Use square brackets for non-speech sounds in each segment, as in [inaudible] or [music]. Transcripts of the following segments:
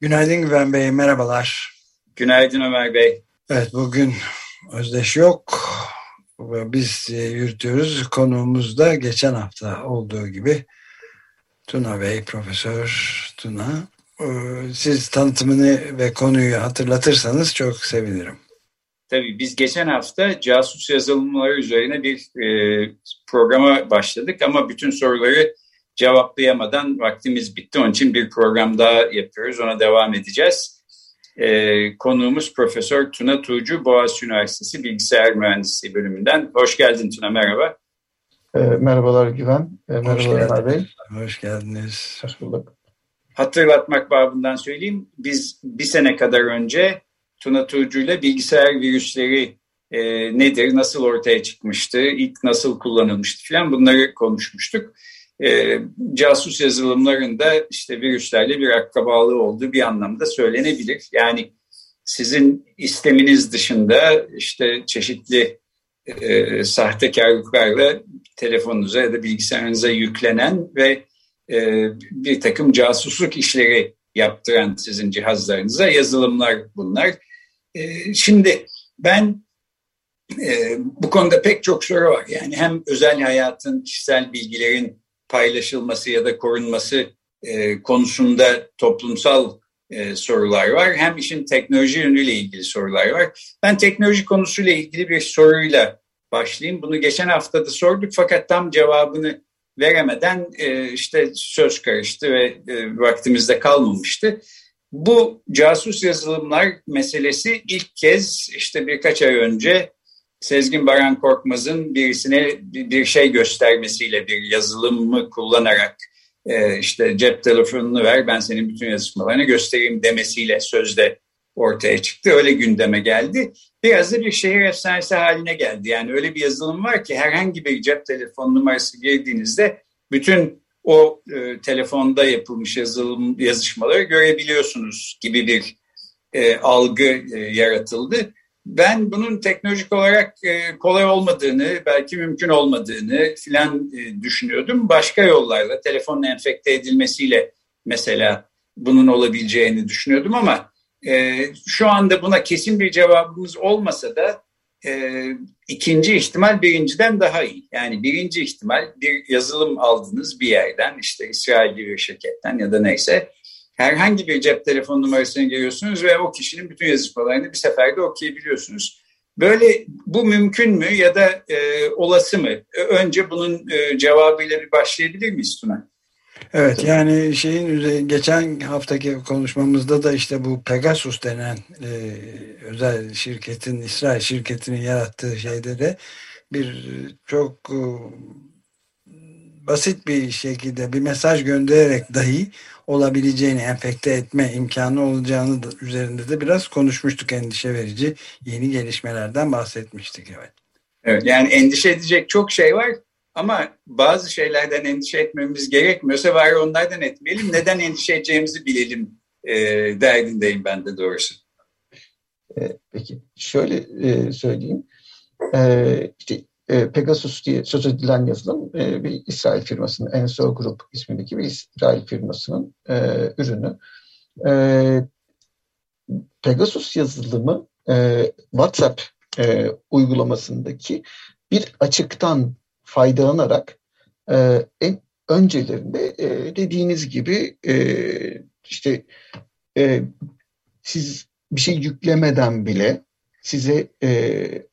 Günaydın Güven Bey, merhabalar. Günaydın Ömer Bey. Evet, bugün Özdeş yok. Biz e, yürütüyoruz. Konuğumuz da geçen hafta olduğu gibi Tuna Bey, Profesör Tuna. Ee, siz tanıtımını ve konuyu hatırlatırsanız çok sevinirim. Tabii biz geçen hafta casus yazılımları üzerine bir e, programa başladık ama bütün soruları cevaplayamadan vaktimiz bitti. Onun için bir program daha yapıyoruz. Ona devam edeceğiz. E, konuğumuz Profesör Tuna Tuğcu, Boğaziçi Üniversitesi Bilgisayar Mühendisliği bölümünden. Hoş geldin Tuna, merhaba. E, merhabalar Güven. E, merhabalar Ömer Bey. Hoş geldiniz. Hoş bulduk. Hatırlatmak babından söyleyeyim. Biz bir sene kadar önce Tuna Tuğcu ile bilgisayar virüsleri e, nedir, nasıl ortaya çıkmıştı, ilk nasıl kullanılmıştı falan bunları konuşmuştuk. E, casus yazılımlarında işte virüslerle bir akrabalığı olduğu bir anlamda söylenebilir. Yani sizin isteminiz dışında işte çeşitli e, sahtekarlıklarla telefonunuza ya da bilgisayarınıza yüklenen ve e, bir takım casusluk işleri yaptıran sizin cihazlarınıza yazılımlar bunlar. E, şimdi ben e, bu konuda pek çok soru var. Yani hem özel hayatın, kişisel bilgilerin paylaşılması ya da korunması e, konusunda toplumsal e, sorular var. Hem işin teknoloji yönüyle ilgili sorular var. Ben teknoloji konusuyla ilgili bir soruyla başlayayım. Bunu geçen hafta da sorduk fakat tam cevabını veremeden e, işte söz karıştı ve e, vaktimizde kalmamıştı. Bu casus yazılımlar meselesi ilk kez işte birkaç ay önce Sezgin Baran Korkmaz'ın birisine bir şey göstermesiyle bir yazılımı kullanarak e, işte cep telefonunu ver ben senin bütün yazışmalarını göstereyim demesiyle sözde ortaya çıktı. Öyle gündeme geldi. Biraz da bir şehir efsanesi haline geldi. Yani öyle bir yazılım var ki herhangi bir cep telefon numarası girdiğinizde bütün o e, telefonda yapılmış yazılım yazışmaları görebiliyorsunuz gibi bir e, algı e, yaratıldı. Ben bunun teknolojik olarak e, kolay olmadığını, belki mümkün olmadığını filan e, düşünüyordum. Başka yollarla, telefonun enfekte edilmesiyle mesela bunun olabileceğini düşünüyordum ama e, şu anda buna kesin bir cevabımız olmasa da ikinci ihtimal birinciden daha iyi. Yani birinci ihtimal bir yazılım aldınız bir yerden işte İsrail bir şirketten ya da neyse herhangi bir cep telefon numarasını giriyorsunuz ve o kişinin bütün yazışmalarını bir seferde okuyabiliyorsunuz. Böyle bu mümkün mü ya da e, olası mı? Önce bunun e, cevabıyla bir başlayabilir miyiz Tuna? Evet yani şeyin geçen haftaki konuşmamızda da işte bu Pegasus denen e, özel şirketin İsrail şirketinin yarattığı şeyde de bir çok e, basit bir şekilde bir mesaj göndererek dahi olabileceğini enfekte etme imkanı olacağını da, üzerinde de biraz konuşmuştuk endişe verici yeni gelişmelerden bahsetmiştik evet. Evet yani endişe edecek çok şey var ama bazı şeylerden endişe etmemiz gerekmiyorsa bari onlardan etmeyelim. Neden endişe edeceğimizi bilelim e, derdindeyim ben de doğrusu. E, peki şöyle e, söyleyeyim. E, işte e, Pegasus diye söz edilen yazılım e, bir İsrail firmasının Enso Group ismindeki bir İsrail firmasının e, ürünü. E, Pegasus yazılımı e, WhatsApp e, uygulamasındaki bir açıktan faydalanarak e, en öncelerinde e, dediğiniz gibi e, işte e, siz bir şey yüklemeden bile size e,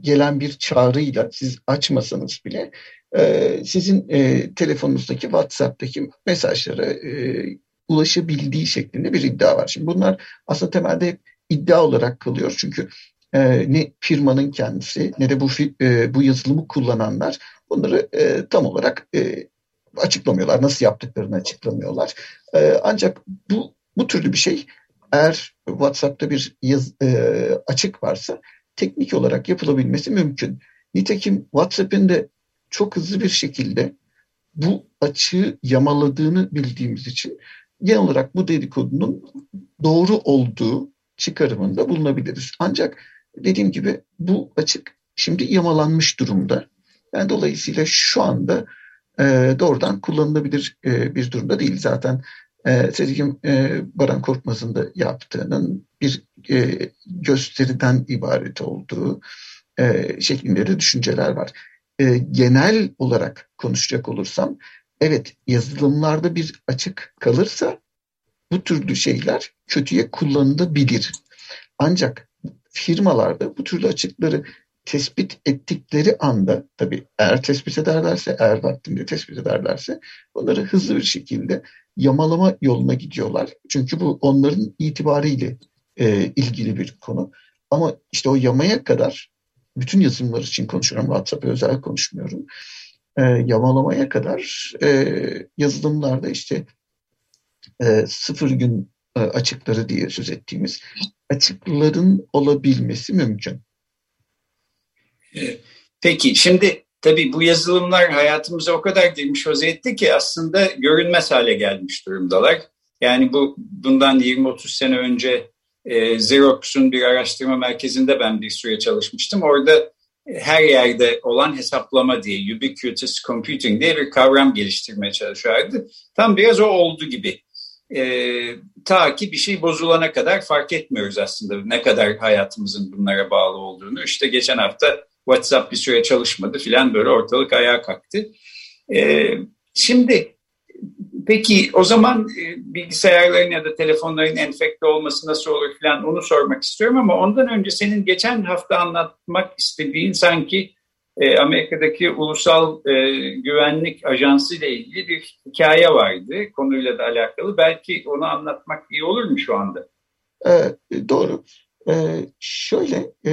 gelen bir çağrıyla siz açmasanız bile e, sizin e, telefonunuzdaki WhatsApp'taki mesajlara e, ulaşabildiği şeklinde bir iddia var. Şimdi bunlar aslında temelde hep iddia olarak kalıyor. Çünkü e, ne firmanın kendisi ne de bu e, bu yazılımı kullananlar bunları e, tam olarak e, açıklamıyorlar. Nasıl yaptıklarını açıklamıyorlar. E, ancak bu bu türlü bir şey eğer WhatsApp'ta bir yaz, e, açık varsa teknik olarak yapılabilmesi mümkün. Nitekim WhatsApp'ın da çok hızlı bir şekilde bu açığı yamaladığını bildiğimiz için genel olarak bu dedikodunun doğru olduğu çıkarımında bulunabiliriz. Ancak dediğim gibi bu açık şimdi yamalanmış durumda. Yani dolayısıyla şu anda e, doğrudan kullanılabilir e, bir durumda değil. Zaten e, Sezgin e, Baran Korkmaz'ın da yaptığının bir e, gösteriden ibaret olduğu e, şeklinde de düşünceler var. E, genel olarak konuşacak olursam, evet yazılımlarda bir açık kalırsa bu türlü şeyler kötüye kullanılabilir. Ancak firmalarda bu türlü açıkları tespit ettikleri anda tabii eğer tespit ederlerse, eğer vaktinde tespit ederlerse bunları hızlı bir şekilde yamalama yoluna gidiyorlar. Çünkü bu onların itibariyle e, ilgili bir konu. Ama işte o yamaya kadar bütün yazılımlar için konuşuyorum. WhatsApp'a özel konuşmuyorum. E, yamalamaya kadar e, yazılımlarda işte e, sıfır gün e, açıkları diye söz ettiğimiz açıkların olabilmesi mümkün. E, peki şimdi tabii bu yazılımlar hayatımıza o kadar girmiş vaziyette ki aslında görünmez hale gelmiş durumdalar. Yani bu bundan 20-30 sene önce e, Xerox'un bir araştırma merkezinde ben bir süre çalışmıştım. Orada her yerde olan hesaplama diye ubiquitous computing diye bir kavram geliştirmeye çalışıyorlardı. Tam biraz o oldu gibi. E, ta ki bir şey bozulana kadar fark etmiyoruz aslında ne kadar hayatımızın bunlara bağlı olduğunu. İşte geçen hafta WhatsApp bir süre çalışmadı filan böyle ortalık ayağa kalktı. E, şimdi peki o zaman e, bilgisayarların ya da telefonların enfekte olması nasıl olur filan onu sormak istiyorum ama ondan önce senin geçen hafta anlatmak istediğin sanki e, Amerika'daki Ulusal e, Güvenlik Ajansı ile ilgili bir hikaye vardı konuyla da alakalı. Belki onu anlatmak iyi olur mu şu anda? E, doğru. E, şöyle e,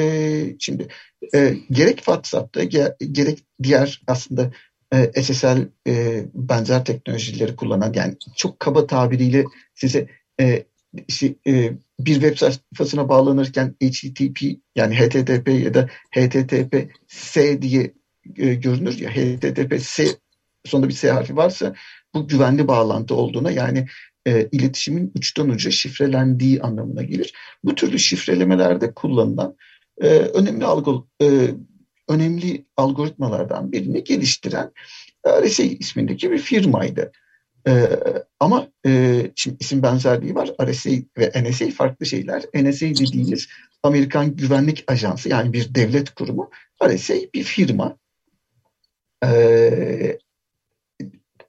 şimdi e, gerek WhatsApp'ta gerek diğer aslında e, SSL e, benzer teknolojileri kullanan yani çok kaba tabiriyle size e, işte, e, bir web sayfasına bağlanırken HTTP yani HTTP ya da HTTPS diye e, görünür ya HTTPS sonunda bir S harfi varsa bu güvenli bağlantı olduğuna yani e, iletişimin uçtan uca şifrelendiği anlamına gelir. Bu türlü şifrelemelerde kullanılan e, önemli algı, e, önemli algoritmalardan birini geliştiren RSA ismindeki bir firmaydı. Ee, ama e, şimdi isim benzerliği var. RSA ve NSA farklı şeyler. NSA dediğimiz Amerikan Güvenlik Ajansı yani bir devlet kurumu. RSA bir firma. Ee,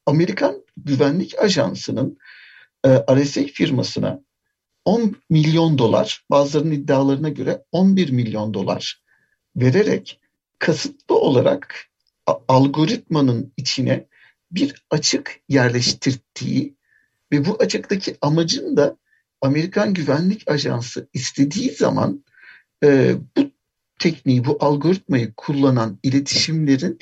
Amerikan Güvenlik Ajansı'nın e, RSA firmasına 10 milyon dolar, bazılarının iddialarına göre 11 milyon dolar vererek kasıtlı olarak algoritmanın içine bir açık yerleştirdiği ve bu açıktaki amacın da Amerikan Güvenlik Ajansı istediği zaman e, bu tekniği, bu algoritmayı kullanan iletişimlerin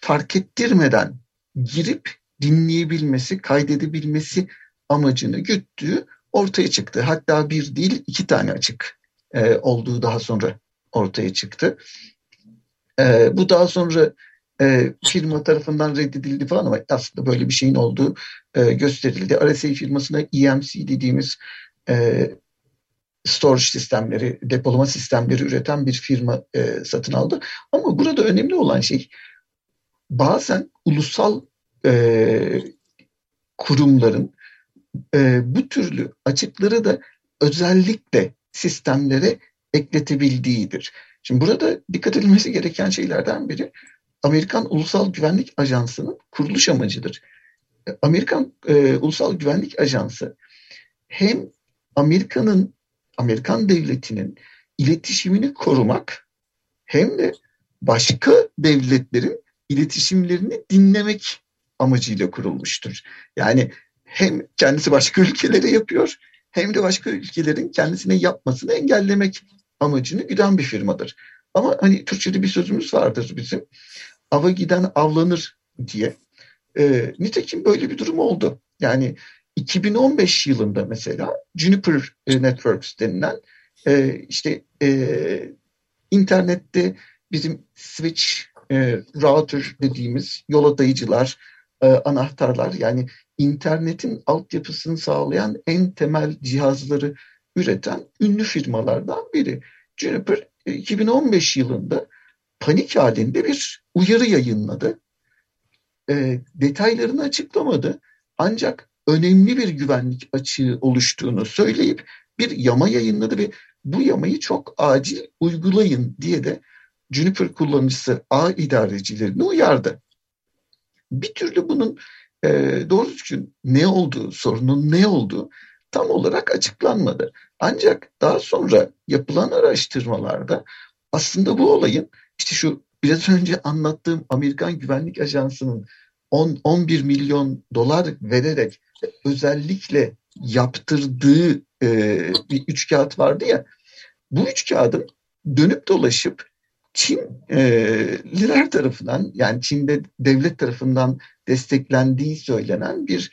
fark ettirmeden girip dinleyebilmesi, kaydedebilmesi amacını güttüğü ortaya çıktı. Hatta bir değil iki tane açık e, olduğu daha sonra ortaya çıktı. E, bu daha sonra e, firma tarafından reddedildi falan ama aslında böyle bir şeyin olduğu e, gösterildi. RSA firmasına EMC dediğimiz e, storage sistemleri, depolama sistemleri üreten bir firma e, satın aldı. Ama burada önemli olan şey bazen ulusal e, kurumların e, bu türlü açıkları da özellikle sistemlere ekletebildiğidir. Şimdi burada dikkat edilmesi gereken şeylerden biri Amerikan Ulusal Güvenlik Ajansı'nın kuruluş amacıdır. Amerikan e, Ulusal Güvenlik Ajansı hem Amerika'nın, Amerikan devletinin iletişimini korumak hem de başka devletlerin iletişimlerini dinlemek amacıyla kurulmuştur. Yani hem kendisi başka ülkelere yapıyor hem de başka ülkelerin kendisine yapmasını engellemek amacını güden bir firmadır. Ama hani Türkçe'de bir sözümüz vardır bizim ava giden avlanır diye. E, nitekim böyle bir durum oldu. Yani 2015 yılında mesela Juniper Networks denilen e, işte e, internette bizim switch e, router dediğimiz yol adayıcılar, e, anahtarlar yani internetin altyapısını sağlayan en temel cihazları üreten ünlü firmalardan biri. Juniper 2015 yılında panik halinde bir uyarı yayınladı. E, detaylarını açıklamadı. Ancak önemli bir güvenlik açığı oluştuğunu söyleyip bir yama yayınladı ve bu yamayı çok acil uygulayın diye de Juniper kullanıcısı ağ idarecilerini uyardı. Bir türlü bunun e, doğru düzgün ne olduğu, sorunun ne olduğu tam olarak açıklanmadı. Ancak daha sonra yapılan araştırmalarda aslında bu olayın işte şu biraz [laughs] önce anlattığım Amerikan Güvenlik Ajansı'nın 10, 11 milyon dolar vererek özellikle yaptırdığı e, bir üç kağıt vardı ya. Bu üç kağıdın dönüp dolaşıp Çinliler tarafından yani Çin'de devlet tarafından desteklendiği söylenen bir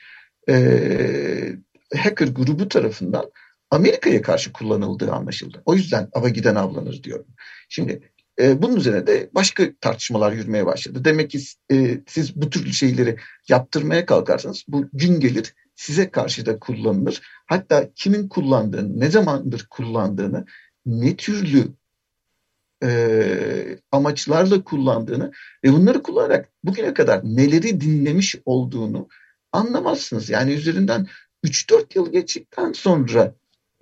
e, hacker grubu tarafından Amerika'ya karşı kullanıldığı anlaşıldı. O yüzden ava giden avlanır diyorum. Şimdi e, bunun üzerine de başka tartışmalar yürümeye başladı. Demek ki e, siz bu tür şeyleri yaptırmaya kalkarsanız bu gün gelir size karşı da kullanılır. Hatta kimin kullandığını, ne zamandır kullandığını, ne türlü e, amaçlarla kullandığını ve bunları kullanarak bugüne kadar neleri dinlemiş olduğunu anlamazsınız. Yani üzerinden 3-4 yıl geçtikten sonra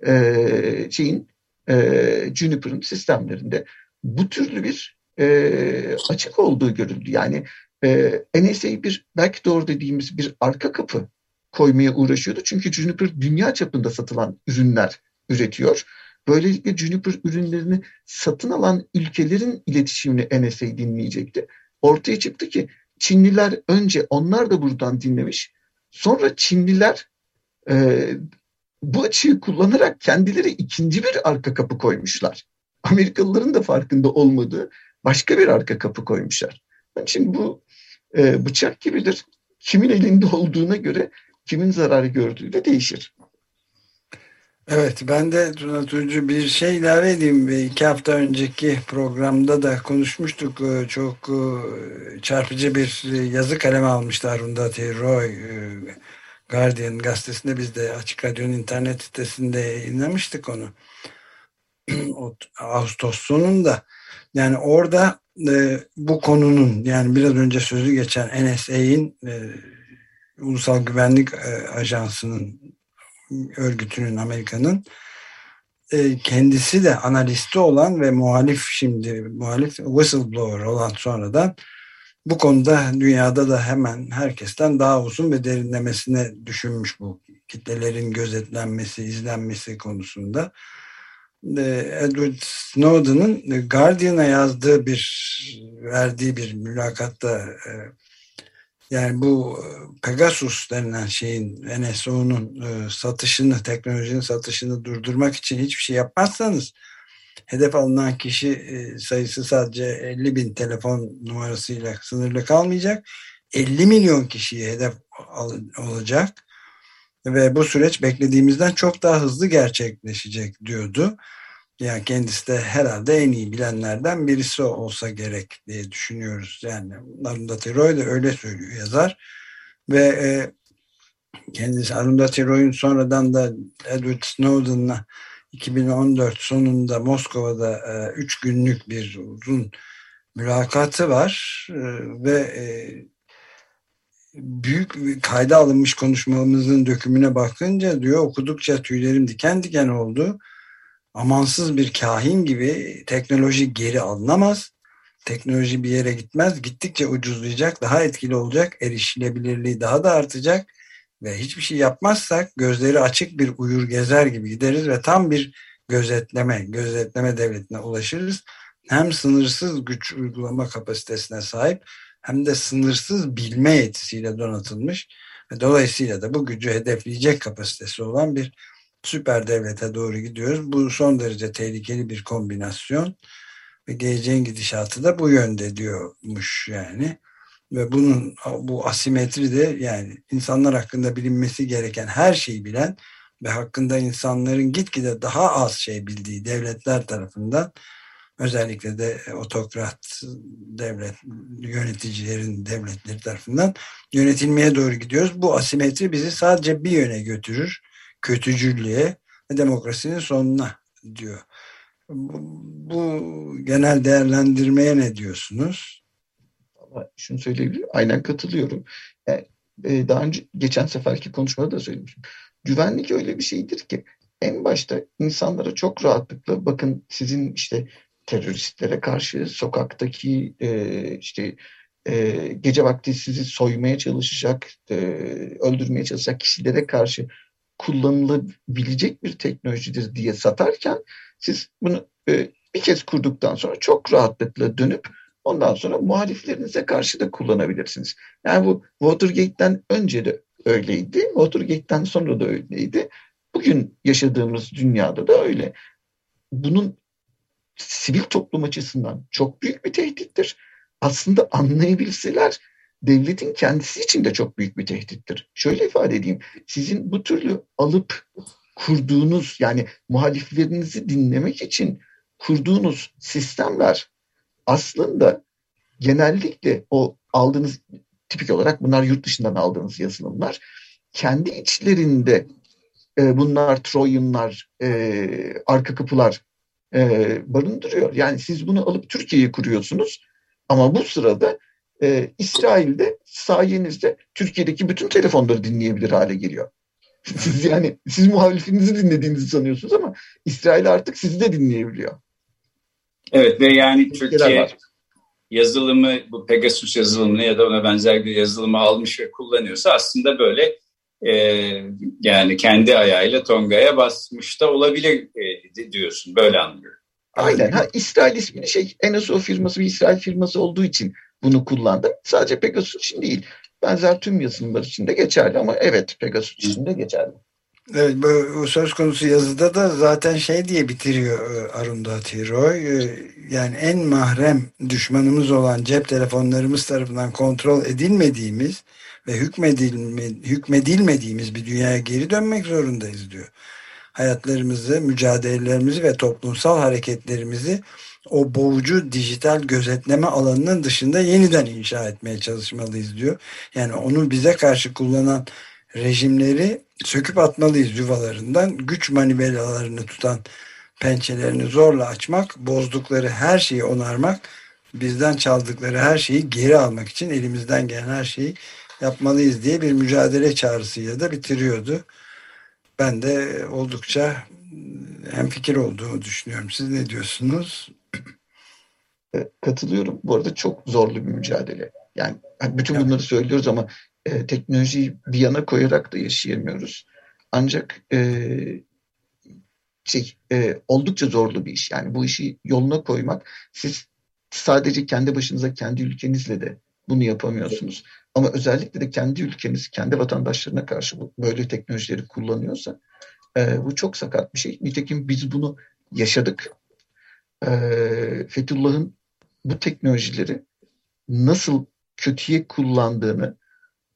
e, şeyin e, Juniper'ın sistemlerinde bu türlü bir e, açık olduğu görüldü. Yani e, NSA bir backdoor dediğimiz bir arka kapı koymaya uğraşıyordu. Çünkü Juniper dünya çapında satılan ürünler üretiyor. Böylelikle Juniper ürünlerini satın alan ülkelerin iletişimini NSA dinleyecekti. Ortaya çıktı ki Çinliler önce onlar da buradan dinlemiş. Sonra Çinliler e, bu açığı kullanarak kendileri ikinci bir arka kapı koymuşlar. Amerikalıların da farkında olmadığı başka bir arka kapı koymuşlar. Şimdi bu e, bıçak gibidir. Kimin elinde olduğuna göre kimin zarar gördüğü de değişir. Evet ben de Tuna Tuğcu bir şey ilave edeyim. İki hafta önceki programda da konuşmuştuk. Ee, çok e, çarpıcı bir yazı kaleme almıştı Arundhati Roy. Guardian gazetesinde biz de Açık Radyo'nun internet sitesinde yayınlamıştık onu. [clears throat] Ağustos sonunda. Yani orada e, bu konunun yani biraz önce sözü geçen NSA'in e, Ulusal Güvenlik e, Ajansı'nın örgütünün Amerika'nın e, kendisi de analisti olan ve muhalif şimdi muhalif whistleblower olan sonradan bu konuda dünyada da hemen herkesten daha uzun ve derinlemesine düşünmüş bu kitlelerin gözetlenmesi, izlenmesi konusunda. E, Edward Snowden'ın Guardian'a yazdığı bir verdiği bir mülakatta yani bu e, Pegasus denilen şeyin NSO'nun e, satışını, teknolojinin satışını durdurmak için hiçbir şey yapmazsanız hedef alınan kişi e, sayısı sadece 50 bin telefon numarasıyla sınırlı kalmayacak. 50 milyon kişiye hedef olacak ve bu süreç beklediğimizden çok daha hızlı gerçekleşecek diyordu. Yani kendisi de herhalde en iyi bilenlerden birisi olsa gerek diye düşünüyoruz. Yani Arundhati Roy da öyle söylüyor yazar. Ve e, kendisi Arundhati Roy'un sonradan da Edward Snowden'la 2014 sonunda Moskova'da e, üç günlük bir uzun mülakatı var e, ve e, büyük kayda alınmış konuşmamızın dökümüne bakınca diyor okudukça tüylerim diken diken oldu amansız bir kahin gibi teknoloji geri alınamaz. Teknoloji bir yere gitmez. Gittikçe ucuzlayacak, daha etkili olacak, erişilebilirliği daha da artacak ve hiçbir şey yapmazsak gözleri açık bir uyur gezer gibi gideriz ve tam bir gözetleme, gözetleme devletine ulaşırız. Hem sınırsız güç uygulama kapasitesine sahip hem de sınırsız bilme yetisiyle donatılmış ve dolayısıyla da bu gücü hedefleyecek kapasitesi olan bir süper devlete doğru gidiyoruz. Bu son derece tehlikeli bir kombinasyon ve geleceğin gidişatı da bu yönde diyormuş yani. Ve bunun bu asimetri de yani insanlar hakkında bilinmesi gereken her şeyi bilen ve hakkında insanların gitgide daha az şey bildiği devletler tarafından özellikle de otokrat devlet yöneticilerin devletleri tarafından yönetilmeye doğru gidiyoruz. Bu asimetri bizi sadece bir yöne götürür. Kötücüllüğe ve demokrasinin sonuna diyor. Bu, bu genel değerlendirmeye ne diyorsunuz? Şunu söyleyebilirim. Aynen katılıyorum. Yani, e, daha önce geçen seferki konuşmada da söylemiştim. Güvenlik öyle bir şeydir ki en başta insanlara çok rahatlıkla bakın sizin işte teröristlere karşı sokaktaki e, işte e, gece vakti sizi soymaya çalışacak, e, öldürmeye çalışacak kişilere karşı kullanılabilecek bir teknolojidir diye satarken siz bunu e, bir kez kurduktan sonra çok rahatlıkla dönüp ondan sonra muhaliflerinize karşı da kullanabilirsiniz. Yani bu Watergate'den önce de öyleydi, Watergate'den sonra da öyleydi. Bugün yaşadığımız dünyada da öyle. Bunun sivil toplum açısından çok büyük bir tehdittir. Aslında anlayabilseler devletin kendisi için de çok büyük bir tehdittir. Şöyle ifade edeyim. Sizin bu türlü alıp kurduğunuz yani muhaliflerinizi dinlemek için kurduğunuz sistemler aslında genellikle o aldığınız tipik olarak bunlar yurt dışından aldığınız yazılımlar kendi içlerinde e, bunlar Troyanlar, e, arka kapılar e, barındırıyor. Yani siz bunu alıp Türkiye'ye kuruyorsunuz ama bu sırada e, İsrail'de sayenizde Türkiye'deki bütün telefonları dinleyebilir hale geliyor. siz yani siz muhalifinizi dinlediğinizi sanıyorsunuz ama İsrail artık sizi de dinleyebiliyor. Evet ve yani Türkiye yazılımı bu Pegasus yazılımını ya da ona benzer bir yazılımı almış ve kullanıyorsa aslında böyle e, yani kendi ayağıyla Tonga'ya basmış da olabilir e, diyorsun. Böyle anlıyorum. Aynen. Ha, İsrail ismini şey NSO firması bir İsrail firması olduğu için bunu kullandım. Sadece Pegasus için değil. Benzer tüm yazılımlar için de geçerli ama evet Pegasus için de geçerli. Evet, bu söz konusu yazıda da zaten şey diye bitiriyor e, Arundhati Roy. E, yani en mahrem düşmanımız olan cep telefonlarımız tarafından kontrol edilmediğimiz ve hükmedilme, hükmedilmediğimiz bir dünyaya geri dönmek zorundayız diyor. Hayatlarımızı, mücadelelerimizi ve toplumsal hareketlerimizi o boğucu dijital gözetleme alanının dışında yeniden inşa etmeye çalışmalıyız diyor. Yani onu bize karşı kullanan rejimleri söküp atmalıyız yuvalarından. Güç manivelalarını tutan pençelerini zorla açmak, bozdukları her şeyi onarmak, bizden çaldıkları her şeyi geri almak için elimizden gelen her şeyi yapmalıyız diye bir mücadele çağrısıyla da bitiriyordu. Ben de oldukça hem fikir olduğunu düşünüyorum. Siz ne diyorsunuz? E, katılıyorum. Bu arada çok zorlu bir mücadele. Yani bütün bunları söylüyoruz ama e, teknolojiyi bir yana koyarak da yaşayamıyoruz. Ancak e, şey e, oldukça zorlu bir iş. Yani bu işi yoluna koymak siz sadece kendi başınıza kendi ülkenizle de bunu yapamıyorsunuz. Ama özellikle de kendi ülkeniz, kendi vatandaşlarına karşı böyle teknolojileri kullanıyorsa e, bu çok sakat bir şey. Nitekim biz bunu yaşadık. E, Fethullah'ın bu teknolojileri nasıl kötüye kullandığını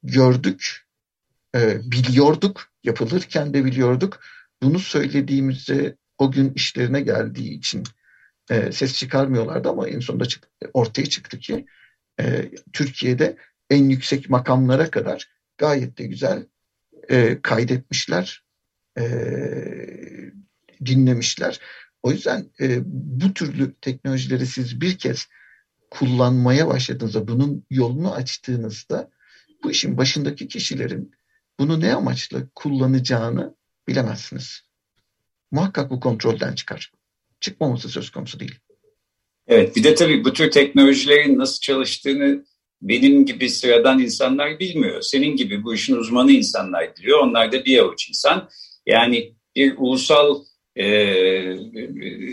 gördük, e, biliyorduk, yapılırken de biliyorduk. Bunu söylediğimizde o gün işlerine geldiği için e, ses çıkarmıyorlardı ama en sonunda çık, ortaya çıktı ki e, Türkiye'de en yüksek makamlara kadar gayet de güzel e, kaydetmişler, e, dinlemişler. O yüzden e, bu türlü teknolojileri siz bir kez kullanmaya başladığınızda, bunun yolunu açtığınızda bu işin başındaki kişilerin bunu ne amaçla kullanacağını bilemezsiniz. Muhakkak bu kontrolden çıkar. Çıkmaması söz konusu değil. Evet bir de tabii bu tür teknolojilerin nasıl çalıştığını benim gibi sıradan insanlar bilmiyor. Senin gibi bu işin uzmanı insanlar biliyor. Onlar da bir avuç insan. Yani bir ulusal e,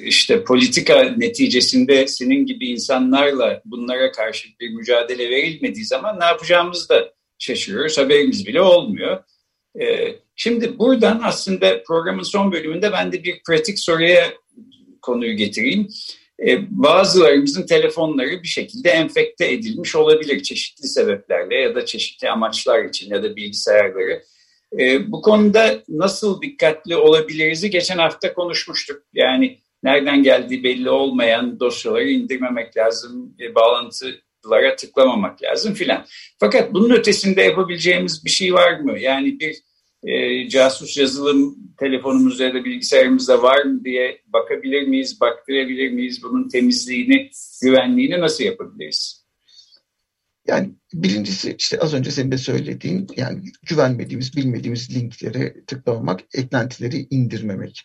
işte politika neticesinde senin gibi insanlarla bunlara karşı bir mücadele verilmediği zaman ne yapacağımızı da şaşırıyoruz. Haberimiz bile olmuyor. E, şimdi buradan aslında programın son bölümünde ben de bir pratik soruya konuyu getireyim. e, bazılarımızın telefonları bir şekilde enfekte edilmiş olabilir çeşitli sebeplerle ya da çeşitli amaçlar için ya da bilgisayarları. E, bu konuda nasıl dikkatli olabiliriz? Geçen hafta konuşmuştuk. Yani nereden geldiği belli olmayan dosyaları indirmemek lazım, e, bağlantılara tıklamamak lazım filan. Fakat bunun ötesinde yapabileceğimiz bir şey var mı? Yani bir e, casus yazılım telefonumuzda ya da bilgisayarımızda var mı diye bakabilir miyiz, baktırabilir miyiz? Bunun temizliğini, güvenliğini nasıl yapabiliriz? Yani birincisi işte az önce senin de söylediğin yani güvenmediğimiz, bilmediğimiz linkleri tıklamamak, eklentileri indirmemek.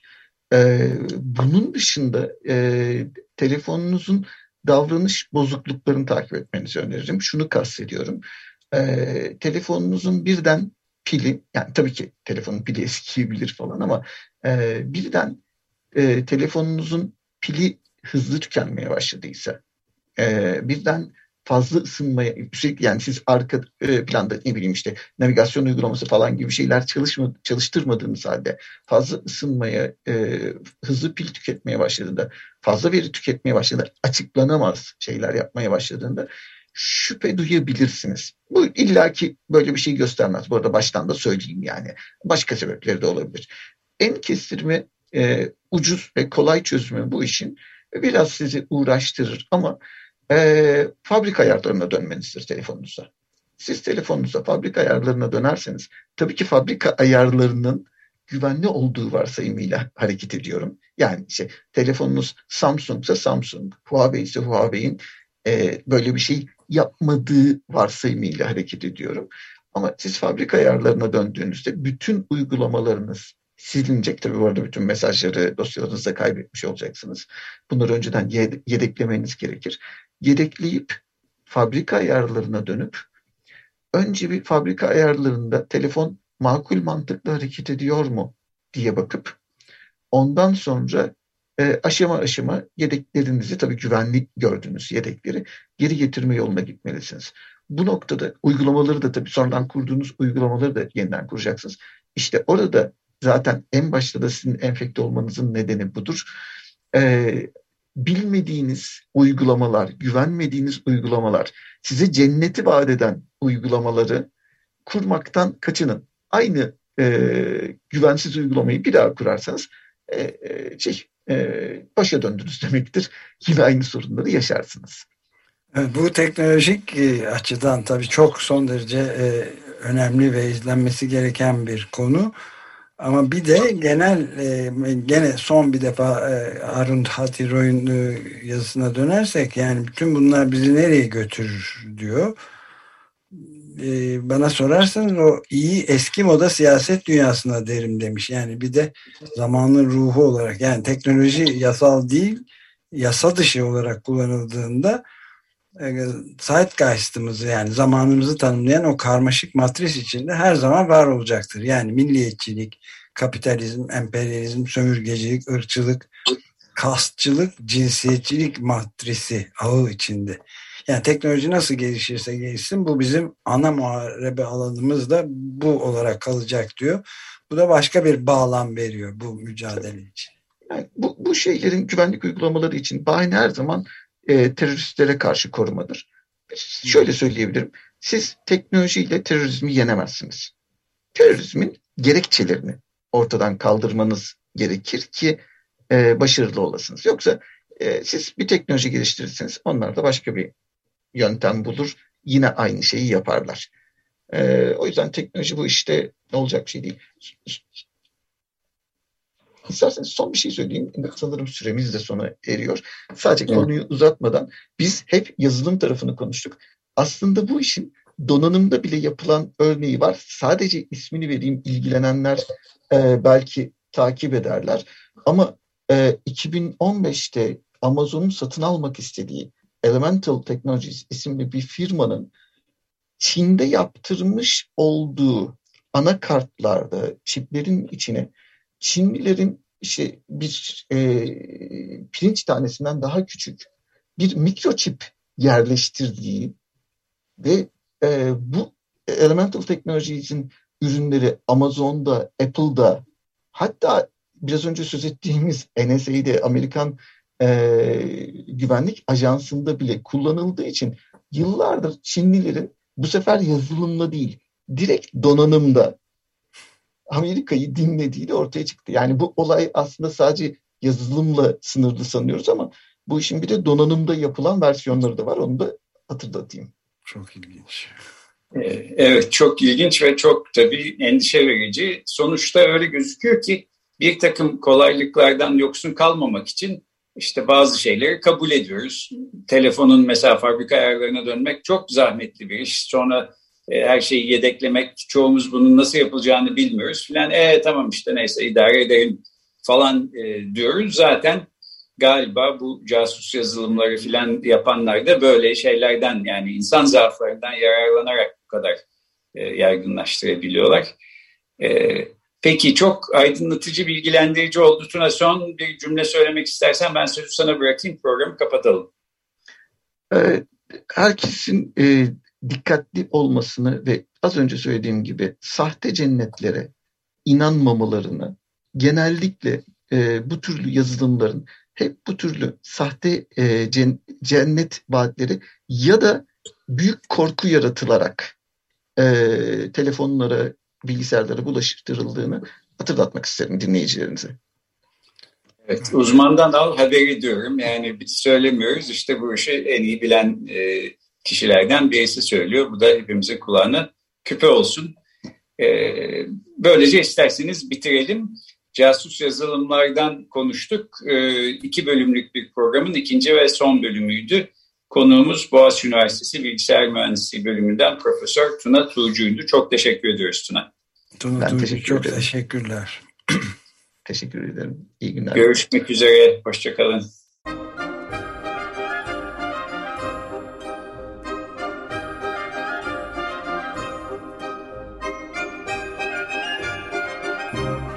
Ee, bunun dışında e, telefonunuzun davranış bozukluklarını takip etmenizi öneririm. Şunu kastediyorum. Ee, telefonunuzun birden pili, yani tabii ki telefonun pili eskiyebilir falan ama e, birden e, telefonunuzun pili hızlı tükenmeye başladıysa, e, birden fazla ısınmaya sürekli yani siz arka e, planda ne bileyim işte navigasyon uygulaması falan gibi şeyler çalışma, çalıştırmadığınız halde fazla ısınmaya, e, hızlı pil tüketmeye başladığında, fazla veri tüketmeye başladığında, açıklanamaz şeyler yapmaya başladığında şüphe duyabilirsiniz. Bu illaki böyle bir şey göstermez. Bu arada baştan da söyleyeyim yani. Başka sebepleri de olabilir. En kestirme, e, ucuz ve kolay çözümü bu işin biraz sizi uğraştırır ama e, fabrika ayarlarına dönmenizdir telefonunuza. Siz telefonunuza fabrika ayarlarına dönerseniz tabii ki fabrika ayarlarının güvenli olduğu varsayımıyla hareket ediyorum. Yani işte telefonunuz Samsung ise Samsung, Huawei ise Huawei'in e, böyle bir şey yapmadığı varsayımıyla hareket ediyorum. Ama siz fabrika ayarlarına döndüğünüzde bütün uygulamalarınız silinecek. Tabii bu arada bütün mesajları dosyalarınızda kaybetmiş olacaksınız. Bunları önceden yedeklemeniz gerekir. Yedekleyip fabrika ayarlarına dönüp önce bir fabrika ayarlarında telefon makul mantıklı hareket ediyor mu diye bakıp ondan sonra e, aşama aşama yedeklerinizi tabii güvenli gördüğünüz yedekleri geri getirme yoluna gitmelisiniz. Bu noktada uygulamaları da tabii sonradan kurduğunuz uygulamaları da yeniden kuracaksınız. İşte orada zaten en başta da sizin enfekte olmanızın nedeni budur. Ee, bilmediğiniz uygulamalar, güvenmediğiniz uygulamalar, size cenneti vaat eden uygulamaları kurmaktan kaçının. Aynı e, güvensiz uygulamayı bir daha kurarsanız e, e, şey e, başa döndünüz demektir. [laughs] Yine aynı sorunları yaşarsınız. Bu teknolojik e, açıdan tabii çok son derece e, önemli ve izlenmesi gereken bir konu. Ama bir de genel gene son bir defa Arun Hatiroy'un yazısına dönersek yani bütün bunlar bizi nereye götürür diyor. Bana sorarsanız o iyi eski moda siyaset dünyasına derim demiş. Yani bir de zamanın ruhu olarak yani teknoloji yasal değil yasa dışı olarak kullanıldığında zeitgeist'ımızı yani zamanımızı tanımlayan o karmaşık matris içinde her zaman var olacaktır. Yani milliyetçilik, kapitalizm, emperyalizm, sömürgecilik, ırkçılık, kastçılık, cinsiyetçilik matrisi ağı içinde. Yani teknoloji nasıl gelişirse gelişsin bu bizim ana muharebe alanımız da bu olarak kalacak diyor. Bu da başka bir bağlam veriyor bu mücadele için. Yani bu, bu şeylerin güvenlik uygulamaları için bahane her zaman e, teröristlere karşı korumadır. Şöyle söyleyebilirim. Siz teknolojiyle terörizmi yenemezsiniz. Terörizmin gerekçelerini ortadan kaldırmanız gerekir ki e, başarılı olasınız. Yoksa e, siz bir teknoloji geliştirirsiniz, onlar da başka bir yöntem bulur, yine aynı şeyi yaparlar. E, o yüzden teknoloji bu işte olacak şey değil. İsterseniz son bir şey söyleyeyim. Sanırım süremiz de sona eriyor. Sadece konuyu uzatmadan biz hep yazılım tarafını konuştuk. Aslında bu işin donanımda bile yapılan örneği var. Sadece ismini vereyim ilgilenenler e, belki takip ederler. Ama e, 2015'te Amazon'un satın almak istediği Elemental Technologies isimli bir firmanın Çin'de yaptırmış olduğu anakartlarda çiplerin içine Çinlilerin işte bir e, pirinç tanesinden daha küçük bir mikroçip yerleştirdiği ve e, bu Elemental Technologies'in ürünleri Amazon'da, Apple'da hatta biraz önce söz ettiğimiz NSA'de Amerikan e, güvenlik ajansında bile kullanıldığı için yıllardır Çinlilerin bu sefer yazılımla değil direkt donanımda Amerika'yı dinlediği de ortaya çıktı. Yani bu olay aslında sadece yazılımla sınırlı sanıyoruz ama bu işin bir de donanımda yapılan versiyonları da var. Onu da hatırlatayım. Çok ilginç. Ee, evet çok ilginç ve çok tabii endişe verici. Sonuçta öyle gözüküyor ki bir takım kolaylıklardan yoksun kalmamak için işte bazı şeyleri kabul ediyoruz. Telefonun mesela fabrika ayarlarına dönmek çok zahmetli bir iş. Sonra e, her şeyi yedeklemek, çoğumuz bunun nasıl yapılacağını bilmiyoruz filan. E tamam işte neyse idare edelim falan e, diyoruz. Zaten galiba bu casus yazılımları filan yapanlar da böyle şeylerden yani insan zaaflarından yararlanarak bu kadar e, yaygınlaştırabiliyorlar. E, peki çok aydınlatıcı, bilgilendirici oldu. Tuna son bir cümle söylemek istersen ben sözü sana bırakayım programı kapatalım. Evet, herkesin e, dikkatli olmasını ve az önce söylediğim gibi sahte cennetlere inanmamalarını genellikle e, bu türlü yazılımların hep bu türlü sahte e, cennet vaatleri ya da büyük korku yaratılarak e, telefonlara, bilgisayarlara bulaştırıldığını hatırlatmak isterim dinleyicilerinize. Evet, uzmandan al haberi diyorum. Yani biz söylemiyoruz. İşte bu işi en iyi bilen e, kişilerden birisi söylüyor. Bu da hepimizin kulağına küpe olsun. E, böylece isterseniz bitirelim casus yazılımlardan konuştuk. E, iki bölümlük bir programın ikinci ve son bölümüydü. Konuğumuz Boğaziçi Üniversitesi Bilgisayar Mühendisliği bölümünden Profesör Tuna Tuğcu'ydu. Çok teşekkür ediyoruz Tuna. Tuna ben Tuğcu teşekkür çok ederim. teşekkürler. teşekkür ederim. İyi günler. Görüşmek üzere. Hoşçakalın.